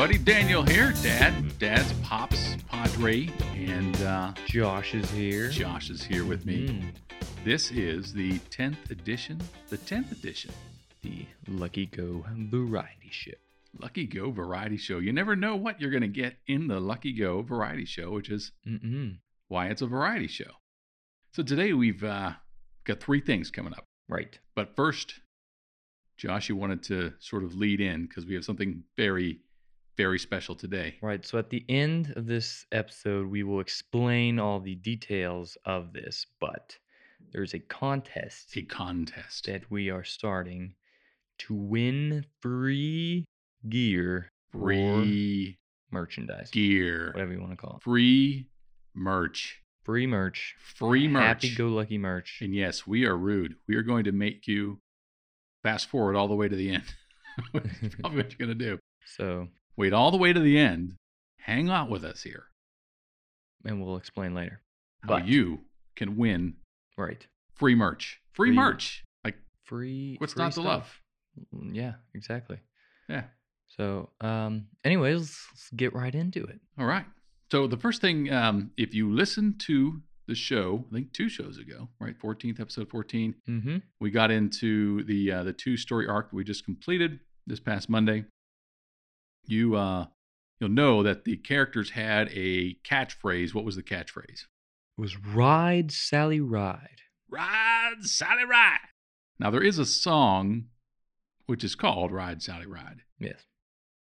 Everybody. Daniel here. Dad, Dad's Pops Padre, and uh, Josh is here. Josh is here with me. Mm, This is the 10th edition. The 10th edition. the Lucky Go Variety Show. Lucky Go Variety Show. You never know what you're going to get in the Lucky Go Variety Show, which is Mm-mm. why it's a variety show. So today we've uh, got three things coming up. Right. But first, Josh, you wanted to sort of lead in because we have something very, very special today. Right. So at the end of this episode, we will explain all the details of this, but there's a contest A contest. that we are starting to win free gear Free merchandise, gear. whatever you want to call it. Free merch. Free merch. Free merch. Happy go lucky merch. And yes, we are rude. We are going to make you fast forward all the way to the end. That's probably what you're going to do. So, Wait all the way to the end. Hang out with us here. and we'll explain later. How But- you can win Right. free merch. Free, Free- merch. Like, Free. What's free not to love? stuff. Mm, Yeah, exactly. yeah. So, um, anyways, let's get right into it. All right. So the first thing, um, if you listen to the show, I think two shows ago, right, 14th episode 14, Mm-hmm. we got into the uh, the two story arc that we just completed this past Monday. You uh, you'll know that the characters had a catchphrase. What was the catchphrase? It was ride Sally ride. Ride, Sally, ride. Now there is a song which is called "Ride, Sally, Ride." Yes,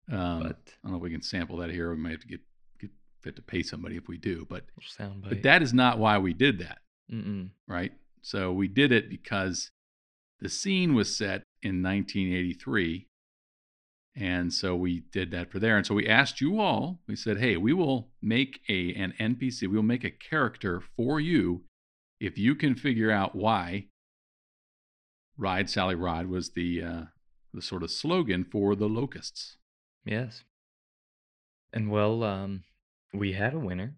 Um, but I don't know if we can sample that here. We might have to get get have to pay somebody if we do, but sound but that is not why we did that. Mm-mm. right? So we did it because the scene was set in 1983. And so we did that for there. And so we asked you all, we said, hey, we will make a an NPC, we will make a character for you if you can figure out why Ride Sally Ride was the uh, the sort of slogan for the locusts. Yes. And well, um, we had a winner.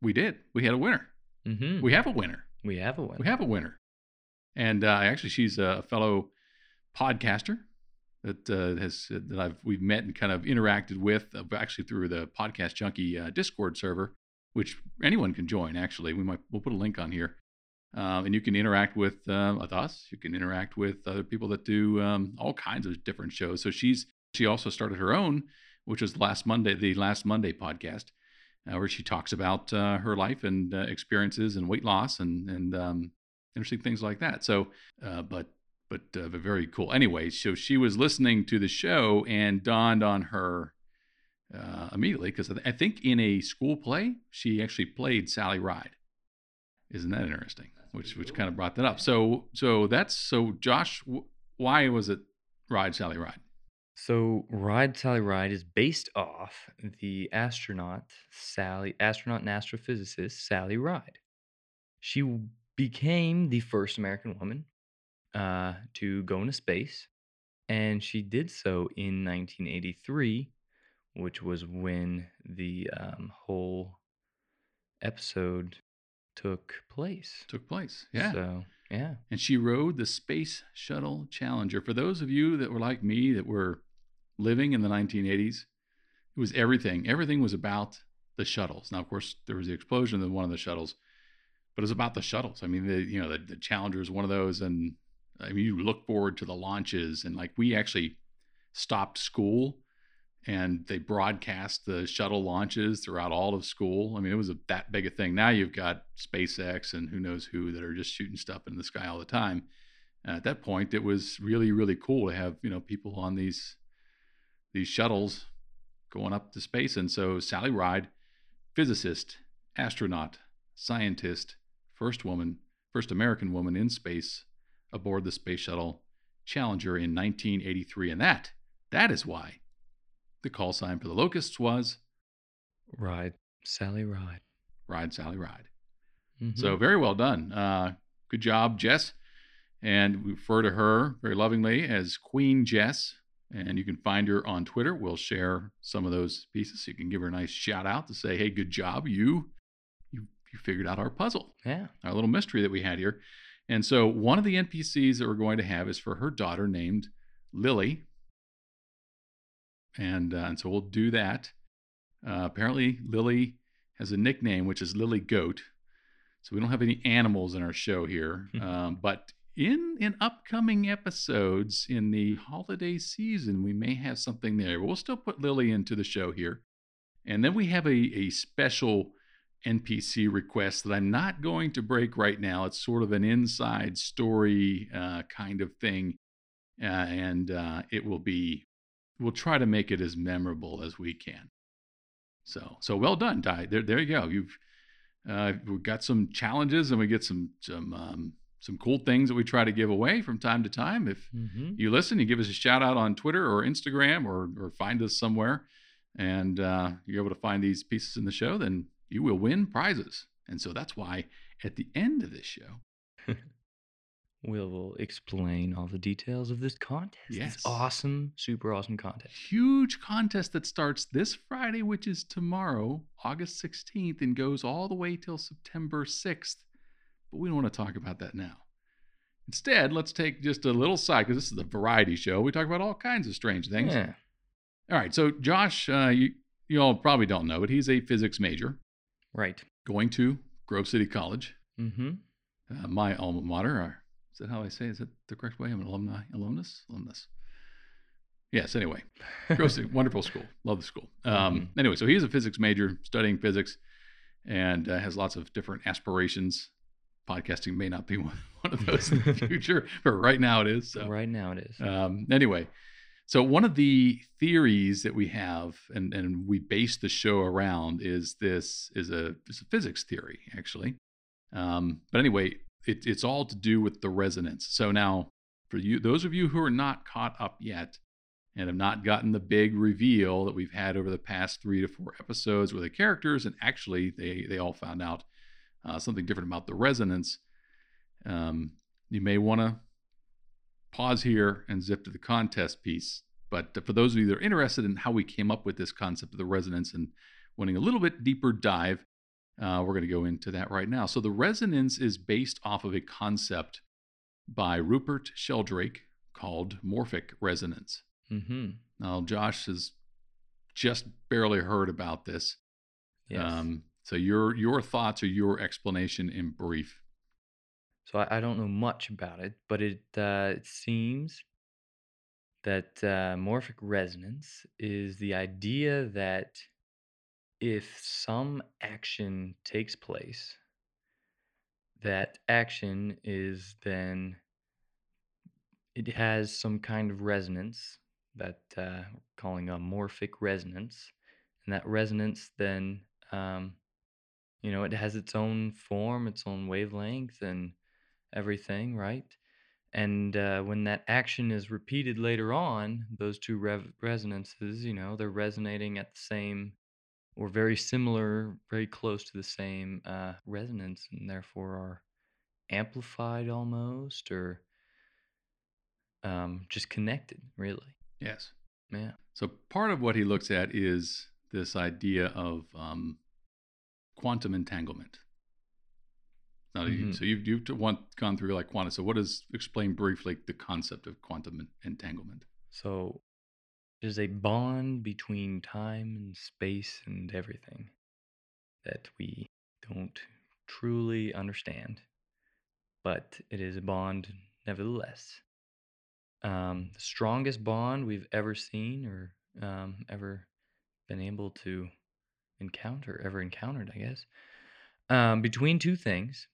We did. We had a winner. Mm-hmm. We have a winner. we have a winner. We have a winner, and uh, actually, she's a fellow podcaster that uh, has that I've we've met and kind of interacted with, uh, actually through the Podcast Junkie uh, Discord server, which anyone can join. Actually, we might we'll put a link on here, um, and you can interact with uh, with us. You can interact with other people that do um, all kinds of different shows. So she's she also started her own, which was last Monday, the last Monday podcast uh, where she talks about uh, her life and uh, experiences and weight loss and and um, interesting things like that. So, uh, but but uh, but very cool. Anyway, so she was listening to the show and dawned on her uh, immediately because I think in a school play she actually played Sally Ride. Isn't that interesting? Which which kind of brought that up. So so that's so Josh, w- why was it Ride Sally Ride? So, Ride Sally Ride is based off the astronaut Sally, astronaut and astrophysicist Sally Ride. She became the first American woman uh, to go into space, and she did so in 1983, which was when the um, whole episode took place. Took place. Yeah. So, yeah. and she rode the Space Shuttle Challenger. For those of you that were like me, that were living in the 1980s, it was everything. Everything was about the shuttles. Now, of course, there was the explosion of one of the shuttles, but it was about the shuttles. I mean, the you know the, the Challenger is one of those, and I mean, you look forward to the launches, and like we actually stopped school. And they broadcast the shuttle launches throughout all of school. I mean, it was a, that big a thing. Now you've got SpaceX and who knows who that are just shooting stuff in the sky all the time. Uh, at that point, it was really, really cool to have you know people on these these shuttles going up to space. And so Sally Ride, physicist, astronaut, scientist, first woman, first American woman in space aboard the space shuttle Challenger in 1983, and that that is why the call sign for the locusts was Ride Sally Ride. Ride Sally Ride. Mhm. So very well done. Uh, good job, Jess. And we refer to her very lovingly as Queen Jess. And you can find her on Twitter. We'll share some of those pieces. You can give her a nice shout out to say, "Hey, good job! You, you, you figured out our puzzle, yeah. our little mystery that we had here." And so one of the NPCs that we're going to have is for her daughter named Lily. and uh, and so we'll do that. Uh, apparently, Lily has a nickname, which is Lily Goat. So we don't have any animals in our show here, um, but in in upcoming episodes in the holiday season, we may have something there. But We'll still put Lily into the show here, and then we have a a special NPC request that I'm not going to break right now. It's sort of an inside story uh, kind of thing, uh, and uh, it will be. We'll try to make it as memorable as we can. So, so well done, Di. There, there you go. You've uh, we've got some challenges, and we get some some um, some cool things that we try to give away from time to time. If Mm-hmm. you listen, you give us a shout out on Twitter or Instagram, or or find us somewhere, and uh, you're able to find these pieces in the show, then you will win prizes. And so that's why at the end of this show, We'll explain all the details of this contest. Yes. This awesome, super awesome contest. huge contest that starts this Friday, which is tomorrow, August 16th, and goes all the way till September 6th. But we don't want to talk about that now. Instead, let's take just a little side because this is a variety show. We talk about all kinds of strange things. Yeah. All right, so Josh, uh, you you all probably don't know, but he's a physics major Right. going to Grove City College, Mm-hmm. uh, my alma mater. Or, is that how I say? Is that the correct way? I'm an alumni, alumnus, alumnus. Yes. Anyway, Grove City, wonderful school. Love the school. Um, Anyway, so he's a physics major studying physics, and uh, has lots of different aspirations. Podcasting may not be one, one of those in the future, but right now it is. So. Right now it is. Um, anyway, so one of the theories that we have, and, and we base the show around, is this is a is a physics theory actually. Um, but anyway, it, it's all to do with the resonance. So now, for you, those of you who are not caught up yet, and have not gotten the big reveal that we've had over the past three to four episodes with the characters, and actually they they all found out uh, something different about the resonance. Um, you may want to pause here and zip to the contest piece. But for those of you that are interested in how we came up with this concept of the resonance and wanting a little bit deeper dive, uh, we're going to go into that right now. So the resonance is based off of a concept by Rupert Sheldrake called morphic resonance. Mm-hmm. Now, Josh has just barely heard about this. Yes. Um, so your your thoughts or your explanation in brief. So I, I don't know much about it, but it uh, it seems that uh, morphic resonance is the idea that if some action takes place, that action is then it has some kind of resonance that uh, we're calling a morphic resonance, and that resonance then um, you know it has its own form, its own wavelength, and everything, right? And uh, when that action is repeated later on, those two rev- resonances, you know, they're resonating at the same or very similar, very close to the same uh, resonance, and therefore are amplified almost or um, just connected, really. Yes. Yeah. So part of what he looks at is this idea of um, quantum entanglement. You, Mhm. so you've you've want, gone through like quantum. So what is explain briefly the concept of quantum entanglement? So there's a bond between time and space and everything that we don't truly understand, but it is a bond nevertheless. Um, the strongest bond we've ever seen or um, ever been able to encounter, ever encountered, I guess, um, between two things,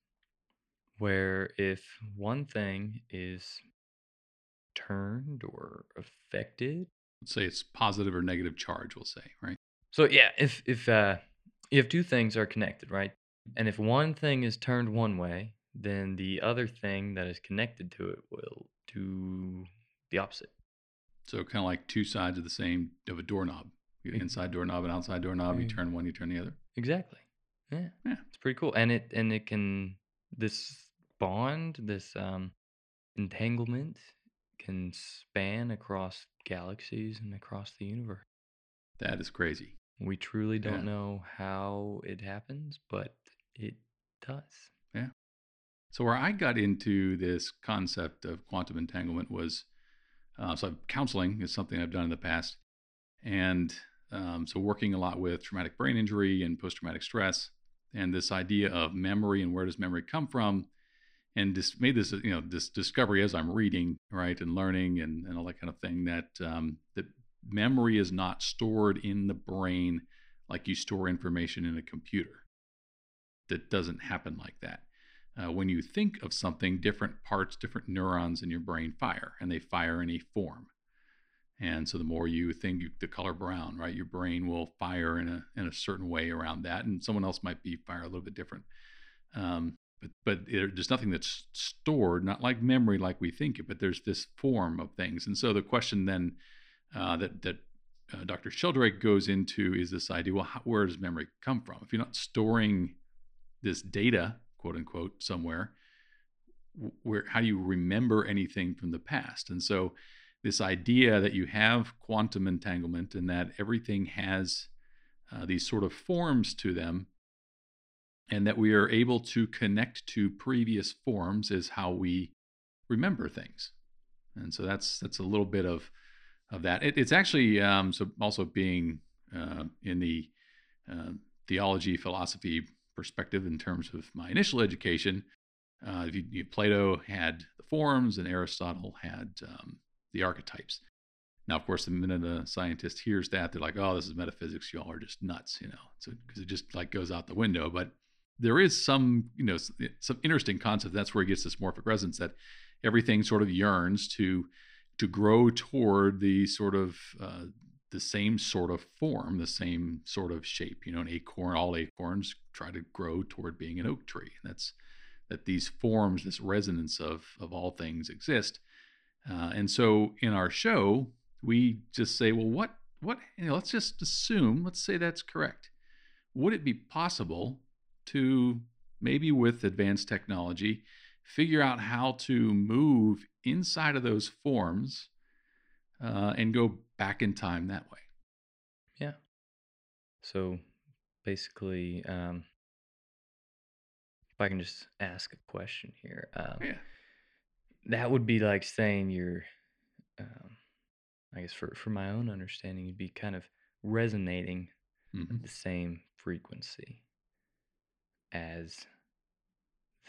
where if one thing is turned or affected Let's say it's positive or negative charge. We'll say right. So yeah, if if uh, if two things are connected, right, and if one thing is turned one way, then the other thing that is connected to it will do the opposite. So kind of like two sides of the same of a doorknob. You get inside doorknob and outside doorknob. You turn one, you turn the other. Exactly. Yeah. Yeah. It's pretty cool, and it and it can this bond, this um, entanglement, can span across galaxies and across the universe. That is crazy. We truly don't Yeah. know how it happens, but it does. Yeah. So where I got into this concept of quantum entanglement was, uh, so counseling is something I've done in the past, And um, so, working a lot with traumatic brain injury and post traumatic stress, and this idea of memory and where does memory come from, and just made this you know this discovery as I'm reading right and learning and, and all that kind of thing that um, that memory is not stored in the brain like you store information in a computer. That doesn't happen like that. Uh, when you think of something, different parts, different neurons in your brain fire, and they fire in a form. And so the more you think the color brown, right, your brain will fire in a in a certain way around that, and someone else might be fire a little bit different. Um, but but it, there's nothing that's stored, not like memory like we think it, but there's this form of things. And so the question then uh, that that uh, Dr. Sheldrake goes into is this idea: well, how, where does memory come from? If you're not storing this data, quote unquote, somewhere, where how do you remember anything from the past? And so this idea that you have quantum entanglement and that everything has uh, these sort of forms to them and that we are able to connect to previous forms is how we remember things and so that's that's a little bit of of that it, it's actually um, so also being uh, in the uh, theology philosophy perspective in terms of my initial education uh, you, you, plato had the forms and aristotle had um, the archetypes. Now, of course, the minute a scientist hears that, they're like, "Oh, this is metaphysics. Y'all are just nuts," you know. So because it just like goes out the window. But there is some, you know, some interesting concept. That's where he gets this morphic resonance that everything sort of yearns to to grow toward the sort of uh, the same sort of form, the same sort of shape. You know, an acorn, all acorns try to grow toward being an oak tree. And that's that these forms, this resonance of of all things exist. Uh, and so in our show, we just say, well, what, what, you know, let's just assume, let's say that's correct. Would it be possible to maybe with advanced technology figure out how to move inside of those forms uh, and go back in time that way? Yeah. So basically, um, if I can just ask a question here. Um, yeah that would be like saying you're, um, I guess for for my own understanding, you'd be kind of resonating hmm the same frequency as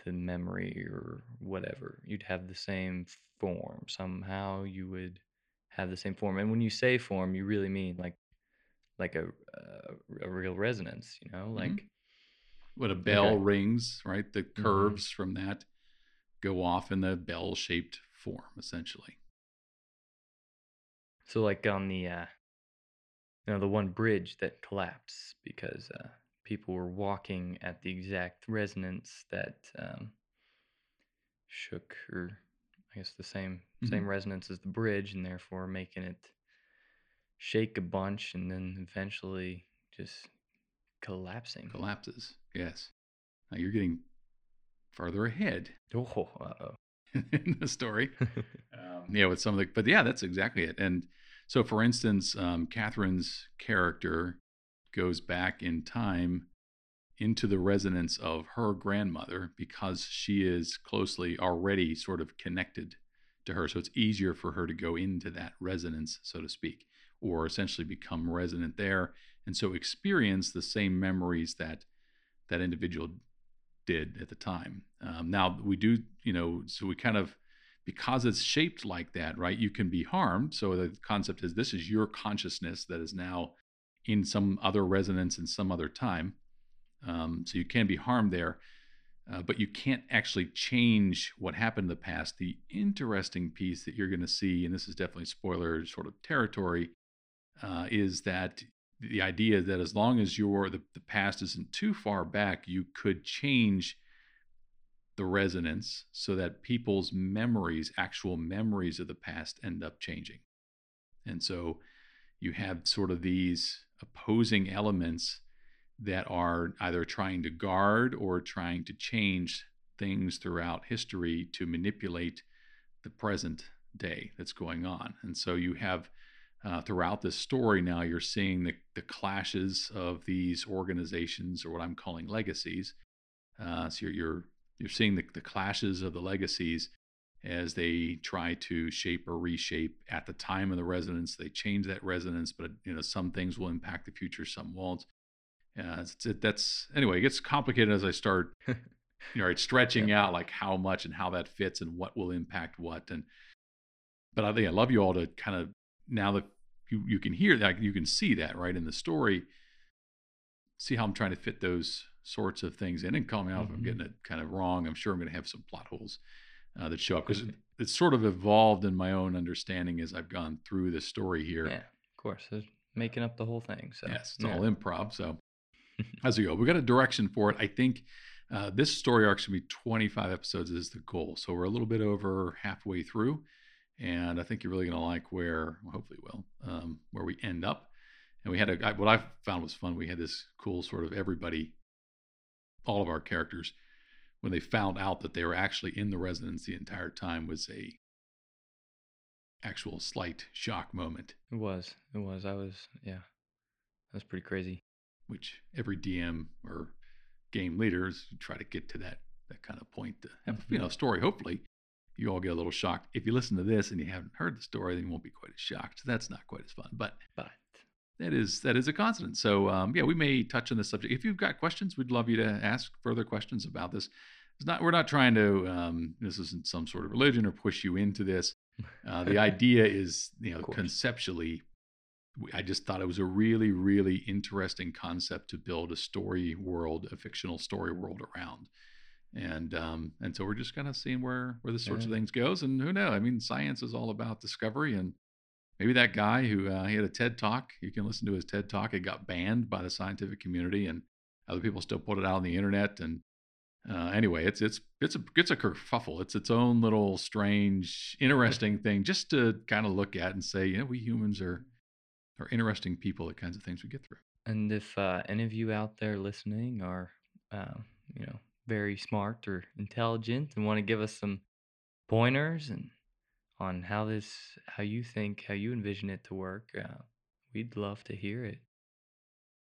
the memory or whatever. You'd have the same form. Somehow you would have the same form. And when you say form, you really mean like like a uh, a real resonance. You know, hmm like When a bell okay. rings, right? The hmm curves from that go off in the bell shaped form, essentially. So like on the uh, you know the one bridge that collapsed because uh, people were walking at the exact resonance that um, shook or I guess the same hmm same resonance as the bridge and therefore making it shake a bunch and then eventually just collapsing. Collapses. Yes. Now you're getting farther ahead Oh, uh-oh. in the story. Um, yeah, with some of the, but yeah, that's exactly it. And so, for instance, um, Catherine's character goes back in time into the resonance of her grandmother because she is closely already sort of connected to her. So it's easier for her to go into that resonance, so to speak, or essentially become resonant there. And so experience the same memories that that individual did at the time. Um, now we do, you know, so we kind of, because it's shaped like that, right? You can be harmed. So the concept is this is your consciousness that is now in some other resonance in some other time. Um, so you can be harmed there, uh, but you can't actually change what happened in the past. The interesting piece that you're going to see, and this is definitely spoiler sort of territory, uh, is that the idea that as long as your the, the past isn't too far back, you could change the resonance so that people's memories, actual memories of the past, end up changing. And so you have sort of these opposing elements that are either trying to guard or trying to change things throughout history to manipulate the present day that's going on. And so you have uh, throughout this story now you're seeing the, the clashes of these organizations or what i'm calling legacies uh, so you're, you're you're seeing the, the clashes of the legacies as they try to shape or reshape at the time of the resonance. They change that resonance, but you know some things will impact the future, some won't. It, that's anyway. It gets complicated as I start, you know, right, stretching Yeah. out like how much and how that fits and what will impact what. And but I think I love you all to kind of now that you you can hear that, you can see that right in the story. See how I'm trying to fit those sorts of things in, and call me out if I'm Mhm. getting it kind of wrong. I'm sure I'm going to have some plot holes uh, that show up because Could be. it's sort of evolved in my own understanding as I've gone through the story here. Yeah, of course. It's making up the whole thing. So Yes, it's yeah. all improv. So as we go, we got a direction for it. I think uh, this story arc should be 25 episodes is the goal. So we're a little bit over halfway through, and I think you're really going to like where, well, hopefully, will um, where we end up. And we had a what I found was fun. We had this cool sort of everybody, all of our characters, when they found out that they were actually in the resonance the entire time was a actual slight shock moment It was. It was. I was. Yeah. That was pretty crazy. which every DM or game leaders try to get to that that kind of point to have you know mm-hmm. a story. Hopefully, you all get a little shocked. If you listen to this and you haven't heard the story, then you won't be quite as shocked. So that's not quite as fun, but But that is that is a constant. So um, yeah, we may touch on this subject. If you've got questions, we'd love you to ask further questions about this. It's not we're not trying to um, this isn't some sort of religion or push you into this. Uh, the idea is you know conceptually I just thought it was a really, really interesting concept to build a story world, a fictional story world around. And um, and so we're just kind of seeing where where this sorts of things goes. And who knows? I mean, science is all about discovery. And maybe that guy who uh, he had a TED talk, you can listen to his TED talk. It got banned by the scientific community, and other people still put it out on the internet. And uh, anyway, it's it's it's a it's a kerfuffle. It's its own little strange, interesting thing, just to kind of look at and say, you know, we humans are are interesting people. The kinds of things we get through. and if uh, any of you out there listening are, uh, you know, very smart or intelligent and want to give us some pointers and on how this, how you think, how you envision it to work, uh, we'd love to hear it.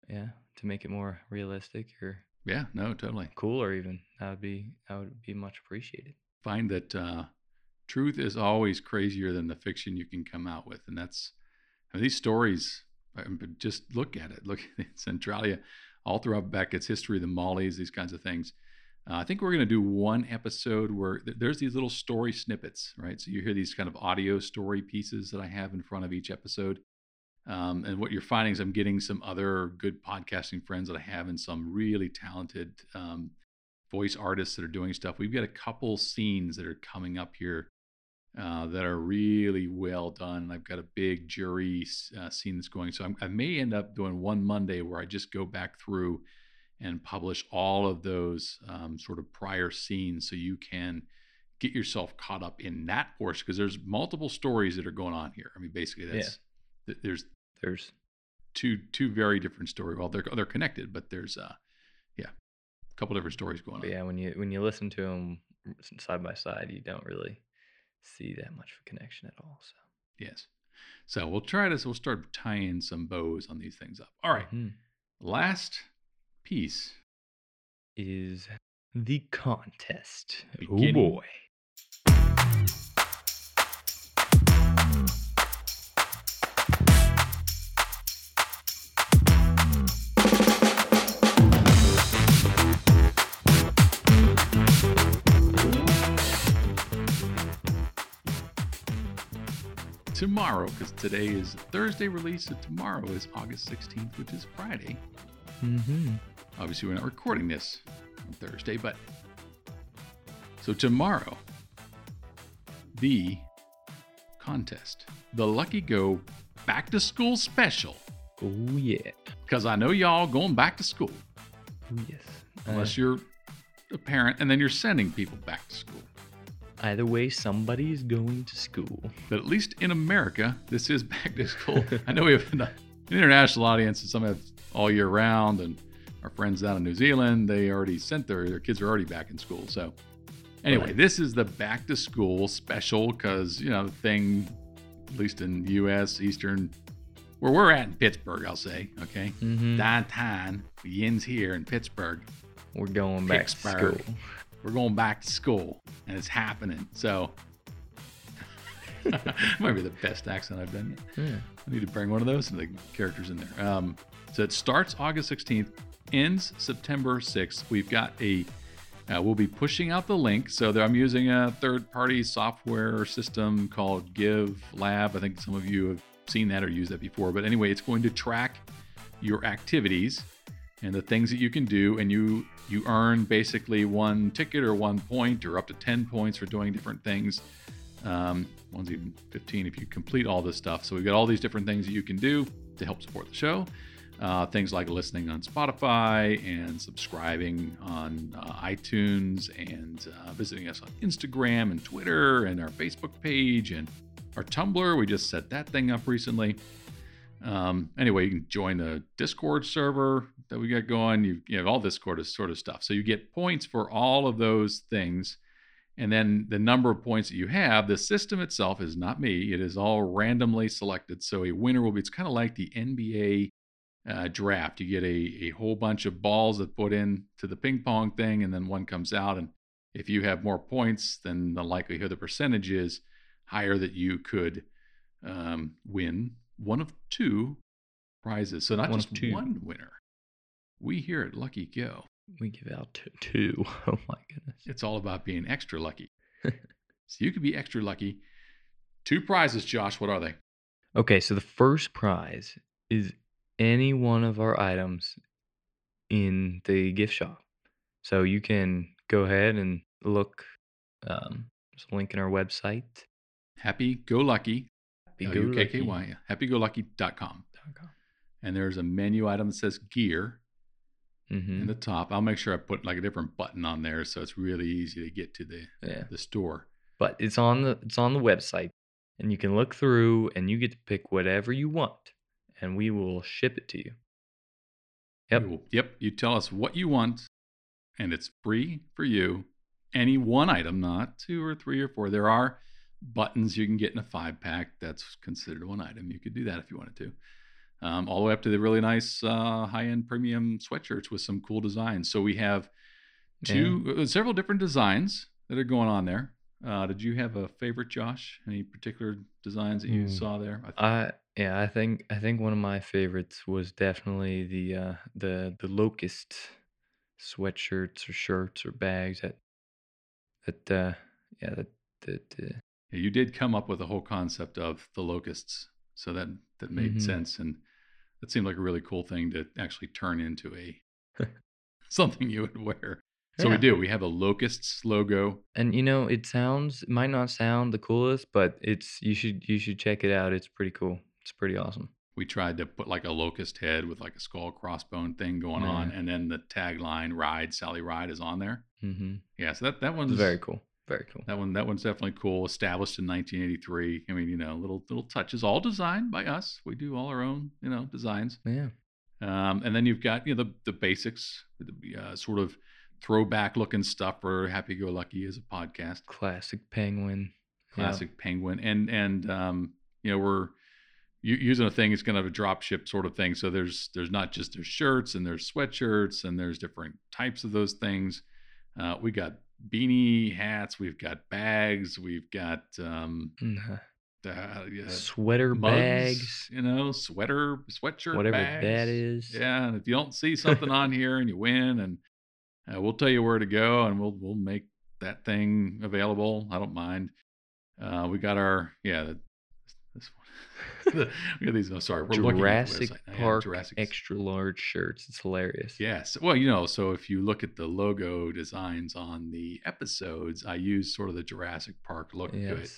Yeah, to make it more realistic or Yeah, no, totally. cooler, even that would be that would be much appreciated. Find that uh, truth is always crazier than the fiction you can come out with, and that's I mean, these stories. Just look at it. Look at Centralia, all throughout Beckett's history, the Mollies, these kinds of things. Uh, I think we're going to do one episode where th- there's these little story snippets, right? So you hear these kind of audio story pieces that I have in front of each episode. Um, and what you're finding is I'm getting some other good podcasting friends that I have and some really talented um, voice artists that are doing stuff. We've got a couple scenes that are coming up here uh, that are really well done. I've got a big jury uh, scene that's going. So I'm, I may end up doing one Monday where I just go back through and publish all of those um, sort of prior scenes so you can get yourself caught up in that portion because there's multiple stories that are going on here. I mean, basically, that's th- there's There's two two very different stories. Well, they're they're connected, but there's uh yeah, a couple different stories going but on. yeah, when you when you listen to them side by side, you don't really see that much of a connection at all. So Yes. So we'll try this. We'll start tying some bows on these things up. All right. Mhm. Last piece. is the contest. Beginning. Oh boy. Tomorrow, because today is Thursday release, so tomorrow is August 16th, which is Friday. Mm-hmm. Obviously, we're not recording this on Thursday, but so tomorrow, the contest, the Lucky Go Back to School Special, Oh yeah. because I know y'all going back to school, yes. Uh, unless you're a parent and then you're sending people back to school. either way, somebody's going to school. But at least in America, this is back to school. I know we have an, an international audience, and some have all year round, and our friends down in New Zealand, they already sent their their kids are already back in school. So anyway, Right. this is the back to school special because you know the thing, at least in U.S. Eastern, where we're at in Pittsburgh, I'll say, okay, Mm-hmm. downtown begins here in Pittsburgh. We're going back to school. We're going back to school, and it's happening. So Might be the best accent I've done yet. Yeah. I need to bring one of those and the characters in there. Um, so it starts August 16th, ends September 6th. We've got a, uh, we'll be pushing out the link. So there, I'm using a third party software system called Give Lab. I think some of you have seen that or used that before. But anyway, it's going to track your activities and the things that you can do. And you, you earn basically one ticket or one point or up to 10 points for doing different things. Um, one's even 15 if you complete all this stuff. So we've got all these different things that you can do to help support the show. Uh, things like listening on Spotify and subscribing on uh, iTunes and uh, visiting us on Instagram and Twitter and our Facebook page and our Tumblr. We just set that thing up recently. Um, anyway, you can join the Discord server that we got going. You, you have all this sort of sort of stuff. So you get points for all of those things. And then the number of points that you have, the system itself is not me. It is all randomly selected. So a winner will be, it's kind of like the NBA uh, draft. You get a, a whole bunch of balls that put in to the ping pong thing, and then one comes out. And if you have more points, then the likelihood, the percentage is higher that you could um, win one of two prizes. So not One just one winner. We here at Lucky Go, We give out t- two. Oh my goodness. it's all about being extra lucky. so you could be extra lucky. Two prizes, Josh. What are they? Okay, so the first prize is any one of our items in the gift shop. So you can go ahead and look. Um, there's a link in our website. Happy Go Lucky. L-U-K-K-Y, yeah, happygolukky.com. And there's a menu item that says gear Mm-hmm. in the top. I'll make sure I put like a different button on there so it's really easy to get to the, Yeah, the store. but it's on the it's on the website, and you can look through, and you get to pick whatever you want, and we will ship it to you. Yep. Will- yep. You tell us what you want, and it's free for you. Any one item, not two or three or four. There are buttons you can get in a five pack. That's considered one item. You could do that if you wanted to. Um, all the way up to the really nice uh, high end premium sweatshirts with some cool designs. So we have two, uh, several different designs that are going on there. Uh, did you have a favorite, Josh? Any particular designs that you Hmm. saw there? I th- I yeah, I think I think one of my favorites was definitely the uh the the locust sweatshirts or shirts or bags that that uh yeah that that uh, Yeah, you did come up with the whole concept of the locusts, so that that made Mhm. sense, and that seemed like a really cool thing to actually turn into a something you would wear. So we Yeah. do. We have a locusts logo. and you know it sounds it might not sound the coolest, but it's you should you should check it out. It's pretty cool. It's pretty awesome. We tried to put like a locust head with like a skull crossbone thing going on, and then the tagline "Ride Sally Ride" is on there. Mm-hmm. Yeah, so that that one's very cool. Very cool. That one, that one's definitely cool. Established in 1983. I mean, you know, little little touches, all designed by us. We do all our own, you know, designs. Yeah. Um, and then you've got you know the the basics, the uh, sort of throwback looking stuff for Happy Go Lucky as a podcast, Classic penguin. Yeah. classic penguin, and and um, you know we're using a thing. It's kind of a drop ship sort of thing. So there's there's not just there's shirts and there's sweatshirts and there's different types of those things. Uh, we got beanie hats, we've got bags, we've got um, Mhm. uh, yeah, Sweater mugs, bags. you know, sweater, sweatshirt, Whatever bags. that is. Yeah, and if you don't see something on here and you win, and uh, we'll tell you where to go, and we'll we'll make that thing available. I don't mind. Uh, we got our yeah, one. we got these. Oh, sorry, we're looking at the Jurassic. Yeah, Park Jurassic. extra large shirts. It's hilarious. Yes. Well, you know, so if you look at the logo designs on the episodes, I use sort of the Jurassic Park look to it.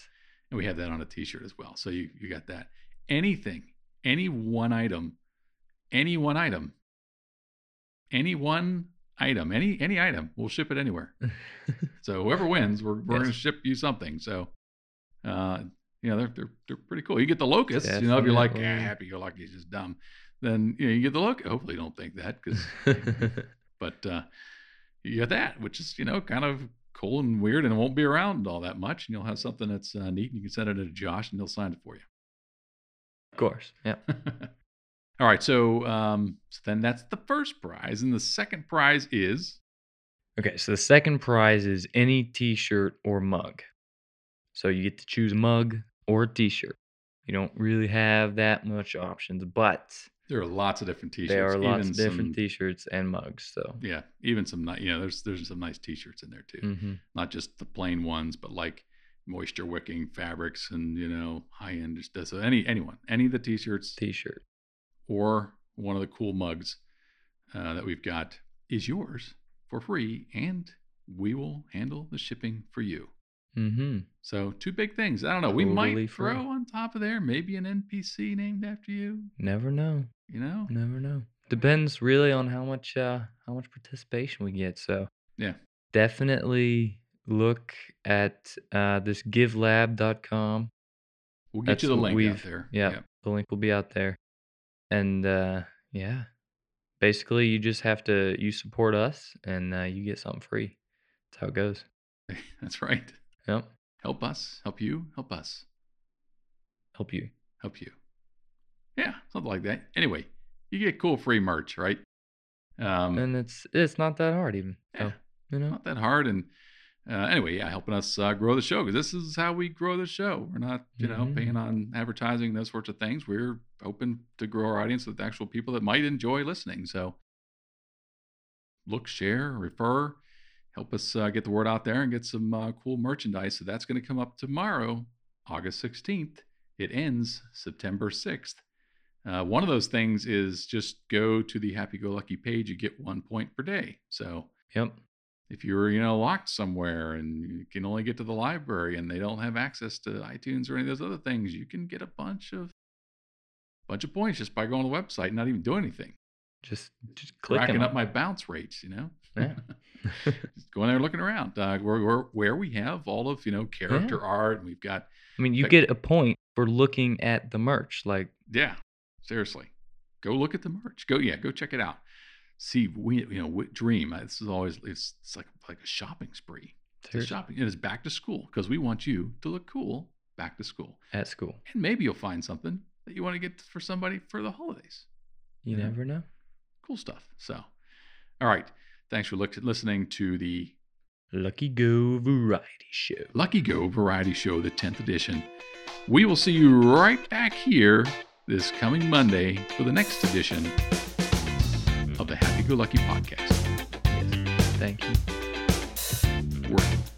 And we have that on a t-shirt as well. So you, you got that. Anything, any one item, any one item, any one item, any any item, we'll ship it anywhere. So whoever wins, we're, we're going to ship you something. So, uh, you know, they're, they're, they're pretty cool. You get the locusts, you know, if you're like, ah, Definitely. happy go lucky is just dumb, then, you know, you get the locust. Hopefully you don't think that because, but, uh, you get that, which is, you know, kind of cool and weird and it won't be around all that much. And you'll have something that's uh, neat and you can send it to Josh and he'll sign it for you. of course. Yeah. all right. So, um, so then that's the first prize. And the second prize is, Okay, so the second prize is any t-shirt or mug. So you get to choose a mug or a t-shirt. You don't really have that much options, but There are lots of different T-shirts. there are lots of different some- t-shirts and mugs. So, Yeah, even some ni- you know, there's there's some nice T-shirts in there too. hmm Not just the plain ones, but like moisture wicking fabrics and you know high end. Just so any anyone, any of the T-shirts t-shirt. or one of the cool mugs uh, that we've got is yours for free, and we will handle the shipping for you. Hmm So two big things. I don't know. we might free. throw on top of there maybe an NPC named after you. Never know. You know? Never know. Depends really on how much uh how much participation we get. So Yeah. definitely look at uh this givelab.com. We'll get you the link out there. Yeah, the link will be out there. And uh yeah. Basically you just have to you support us and uh, you get something free. That's how it goes. That's right. Yep. Help us, help you, help us, Help you. help you. Yeah, something like that. Anyway, you get cool free merch, right? Um, And it's it's not that hard even. yeah, So, you know. not that hard. And uh, anyway, yeah, helping us uh, grow the show because this is how we grow the show. We're not, you know, Mhm. paying on advertising those sorts of things. We're open to grow our audience with actual people that might enjoy listening. So look, share, refer, help us uh, get the word out there and get some uh, cool merchandise. So that's going to come up tomorrow, August 16th. It ends September 6th. Uh, one of those things is just go to the Happy Go Lucky page. You get one point per day. So Yep. if you're you know locked somewhere and you can only get to the library and they don't have access to iTunes or any of those other things, you can get a bunch of bunch of points just by going to the website and not even doing anything. Just just click Racking 'em. up my bounce rates, you know. Yeah. just going there looking around. Uh, where, where where we have all of you know character art and we've got I mean, you Like- get a point for looking at the merch. Like, yeah, seriously, go look at the merch. Go yeah, go check it out. See we you know dream. uh, This is always it's, it's like like a shopping spree. It's shopping. It is back to school because we want you to look cool back to school. at school. And maybe you'll find something that you want to get for somebody for the holidays. You Yeah. never know. Cool stuff. So, all right. Thanks for look- listening to the Lucky Go Variety Show. Lucky Go Variety Show, the 10th edition. We will see you right back here this coming Monday for the next edition of the Happy Go Lucky podcast. Yes. Thank you. We're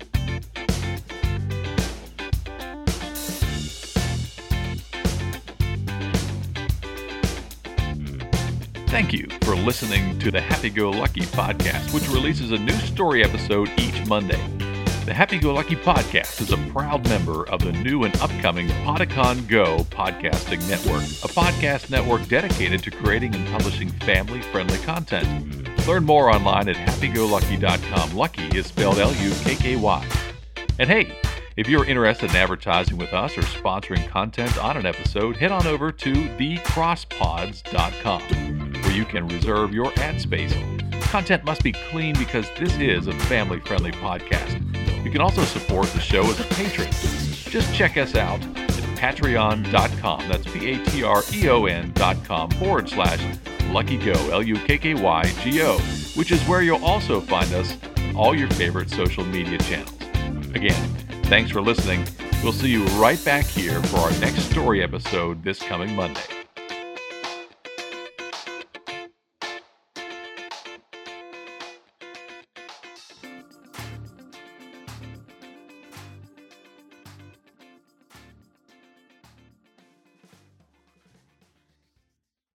Thank you for listening to the Happy Go Lucky podcast, which releases a new story episode each Monday. The Happy Go Lucky podcast is a proud member of the new and upcoming Podicon Go podcasting network, a podcast network dedicated to creating and publishing family friendly content. Learn more online at happygolukky.com. Lucky is spelled L U K K Y. And hey, if you're interested in advertising with us or sponsoring content on an episode, head on over to thecrosspods.com you can reserve your ad space. Content must be clean because this is a family friendly podcast. You can also support the show as a patron. Just check us out at patreon.com. That's P A T R E O N.com forward slash Lucky Go, L U K K Y G O, which is where you'll also find us all your favorite social media channels. Again, thanks for listening. We'll see you right back here for our next story episode this coming Monday.